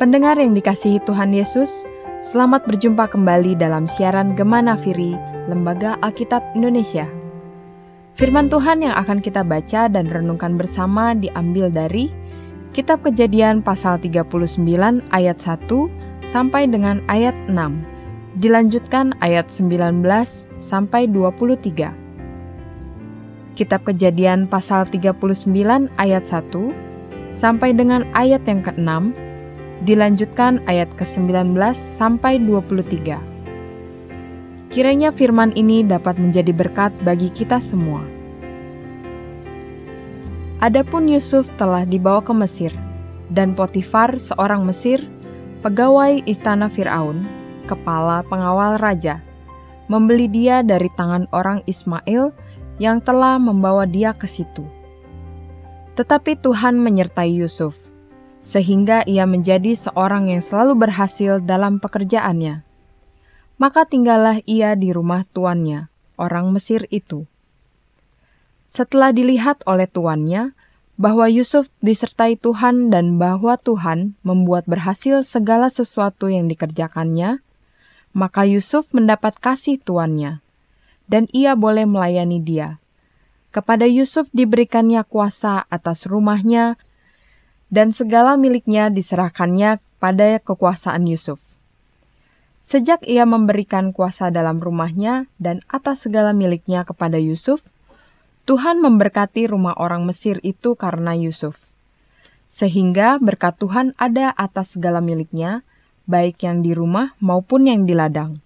Pendengar yang dikasihi Tuhan Yesus, selamat berjumpa kembali dalam siaran Gemana Firi, Lembaga Alkitab Indonesia. Firman Tuhan yang akan kita baca dan renungkan bersama diambil dari Kitab Kejadian pasal 39 ayat 1 sampai dengan ayat 6. Dilanjutkan ayat 19 sampai 23. Kitab Kejadian pasal 39 ayat 1 sampai dengan ayat yang ke-6, dilanjutkan ayat ke-19 sampai 23. Kiranya firman ini dapat menjadi berkat bagi kita semua. Adapun Yusuf telah dibawa ke Mesir, dan Potifar seorang Mesir, pegawai istana Firaun, kepala pengawal raja, membeli dia dari tangan orang Ismail yang telah membawa dia ke situ. Tetapi Tuhan menyertai Yusuf, sehingga ia menjadi seorang yang selalu berhasil dalam pekerjaannya. Maka tinggallah ia di rumah tuannya, orang Mesir itu. Setelah dilihat oleh tuannya bahwa Yusuf disertai Tuhan dan bahwa Tuhan membuat berhasil segala sesuatu yang dikerjakannya, maka Yusuf mendapat kasih tuannya dan ia boleh melayani dia. Kepada Yusuf diberikannya kuasa atas rumahnya, dan segala miliknya diserahkannya pada kekuasaan Yusuf. Sejak ia memberikan kuasa dalam rumahnya dan atas segala miliknya kepada Yusuf, Tuhan memberkati rumah orang Mesir itu karena Yusuf. Sehingga berkat Tuhan ada atas segala miliknya, baik yang di rumah maupun yang di ladang.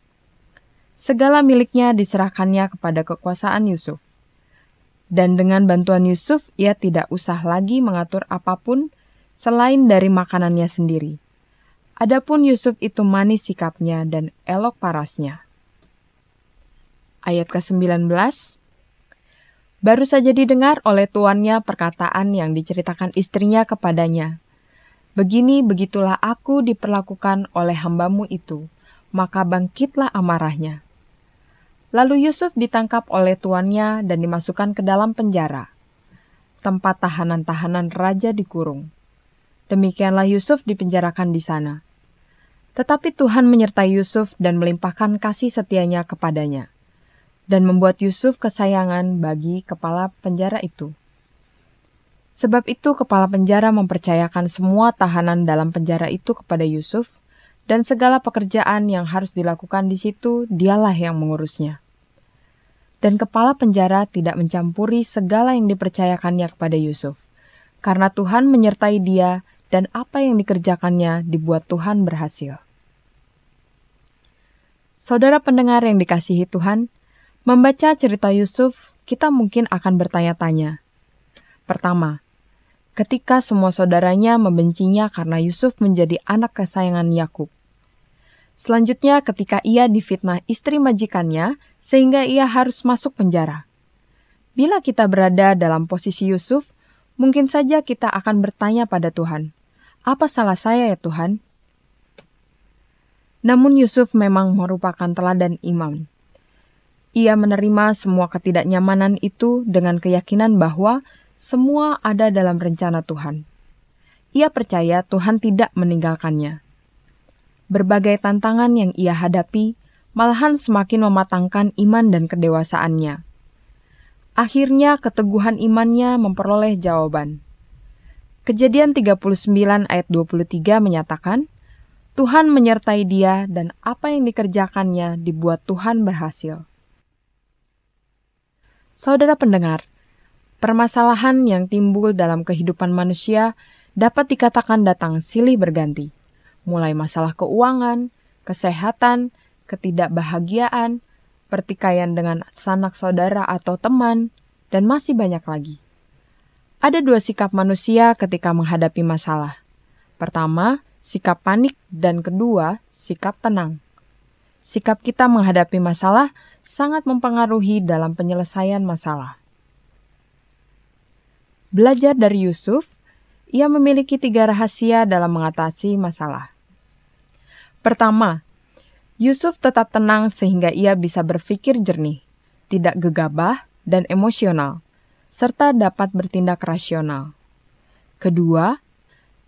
Segala miliknya diserahkannya kepada kekuasaan Yusuf. Dan dengan bantuan Yusuf, ia tidak usah lagi mengatur apa pun selain dari makanannya sendiri. Adapun Yusuf itu manis sikapnya dan elok parasnya. Ayat ke-19 Baru saja didengar oleh tuannya perkataan yang diceritakan istrinya kepadanya. Begini begitulah aku diperlakukan oleh hambamu itu, maka bangkitlah amarahnya. Lalu Yusuf ditangkap oleh tuannya dan dimasukkan ke dalam penjara, tempat tahanan-tahanan raja dikurung. Demikianlah Yusuf dipenjarakan di sana. Tetapi Tuhan menyertai Yusuf dan melimpahkan kasih setianya kepadanya, dan membuat Yusuf kesayangan bagi kepala penjara itu. Sebab itu kepala penjara mempercayakan semua tahanan dalam penjara itu kepada Yusuf, dan segala pekerjaan yang harus dilakukan di situ dialah yang mengurusnya dan kepala penjara tidak mencampuri segala yang dipercayakannya kepada Yusuf, karena Tuhan menyertai dia dan apa yang dikerjakannya dibuat Tuhan berhasil. Saudara pendengar yang dikasihi Tuhan, membaca cerita Yusuf, kita mungkin akan bertanya-tanya. Pertama, ketika semua saudaranya membencinya karena Yusuf menjadi anak kesayangan Yakub. Selanjutnya ketika ia difitnah istri majikannya sehingga ia harus masuk penjara. Bila kita berada dalam posisi Yusuf, mungkin saja kita akan bertanya pada Tuhan, "Apa salah saya ya Tuhan?" Namun Yusuf memang merupakan teladan iman. Ia menerima semua ketidaknyamanan itu dengan keyakinan bahwa semua ada dalam rencana Tuhan. Ia percaya Tuhan tidak meninggalkannya berbagai tantangan yang ia hadapi malahan semakin mematangkan iman dan kedewasaannya. Akhirnya keteguhan imannya memperoleh jawaban. Kejadian 39 ayat 23 menyatakan, Tuhan menyertai dia dan apa yang dikerjakannya dibuat Tuhan berhasil. Saudara pendengar, permasalahan yang timbul dalam kehidupan manusia dapat dikatakan datang silih berganti mulai masalah keuangan, kesehatan, ketidakbahagiaan, pertikaian dengan sanak saudara atau teman, dan masih banyak lagi. Ada dua sikap manusia ketika menghadapi masalah. Pertama, sikap panik, dan kedua, sikap tenang. Sikap kita menghadapi masalah sangat mempengaruhi dalam penyelesaian masalah. Belajar dari Yusuf, ia memiliki tiga rahasia dalam mengatasi masalah. Pertama, Yusuf tetap tenang sehingga ia bisa berpikir jernih, tidak gegabah dan emosional, serta dapat bertindak rasional. Kedua,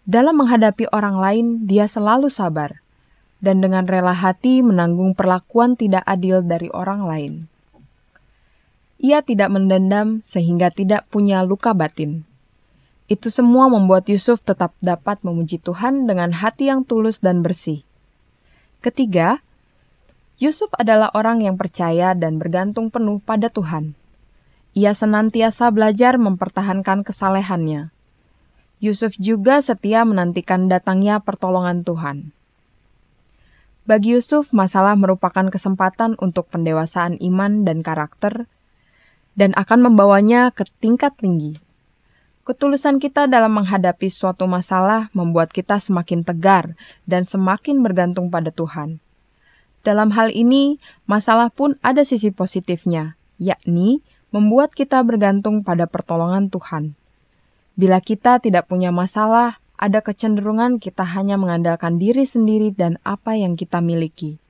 Dalam menghadapi orang lain, dia selalu sabar dan dengan rela hati menanggung perlakuan tidak adil dari orang lain. Ia tidak mendendam sehingga tidak punya luka batin. Itu semua membuat Yusuf tetap dapat memuji Tuhan dengan hati yang tulus dan bersih. Ketiga, Yusuf adalah orang yang percaya dan bergantung penuh pada Tuhan. Ia senantiasa belajar mempertahankan kesalehannya. Yusuf juga setia menantikan datangnya pertolongan Tuhan. Bagi Yusuf, masalah merupakan kesempatan untuk pendewasaan iman dan karakter, dan akan membawanya ke tingkat tinggi. Ketulusan kita dalam menghadapi suatu masalah membuat kita semakin tegar dan semakin bergantung pada Tuhan. Dalam hal ini, masalah pun ada sisi positifnya, yakni membuat kita bergantung pada pertolongan Tuhan. Bila kita tidak punya masalah, ada kecenderungan kita hanya mengandalkan diri sendiri dan apa yang kita miliki.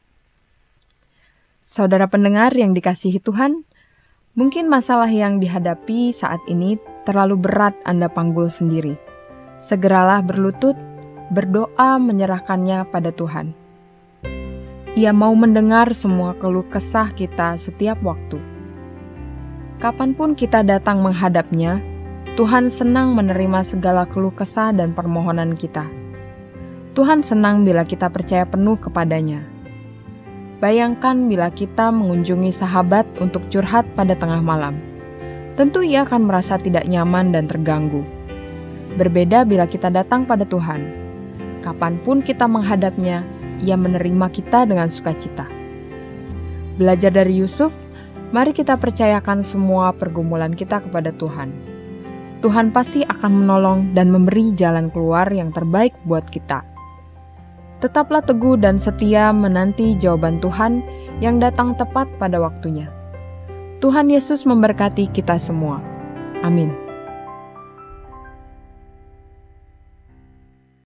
Saudara pendengar yang dikasihi Tuhan, mungkin masalah yang dihadapi saat ini terlalu berat Anda panggul sendiri. Segeralah berlutut, berdoa menyerahkannya pada Tuhan. Ia mau mendengar semua keluh kesah kita setiap waktu. Kapan pun kita datang menghadapnya, Tuhan senang menerima segala keluh kesah dan permohonan kita. Tuhan senang bila kita percaya penuh kepadanya. Bayangkan bila kita mengunjungi sahabat untuk curhat pada tengah malam. Tentu ia akan merasa tidak nyaman dan terganggu. Berbeda bila kita datang pada Tuhan. Kapan pun kita menghadapnya, ia menerima kita dengan sukacita. Belajar dari Yusuf, mari kita percayakan semua pergumulan kita kepada Tuhan Tuhan pasti akan menolong dan memberi jalan keluar yang terbaik buat kita. Tetaplah teguh dan setia menanti jawaban Tuhan yang datang tepat pada waktunya. Tuhan Yesus memberkati kita semua. Amin.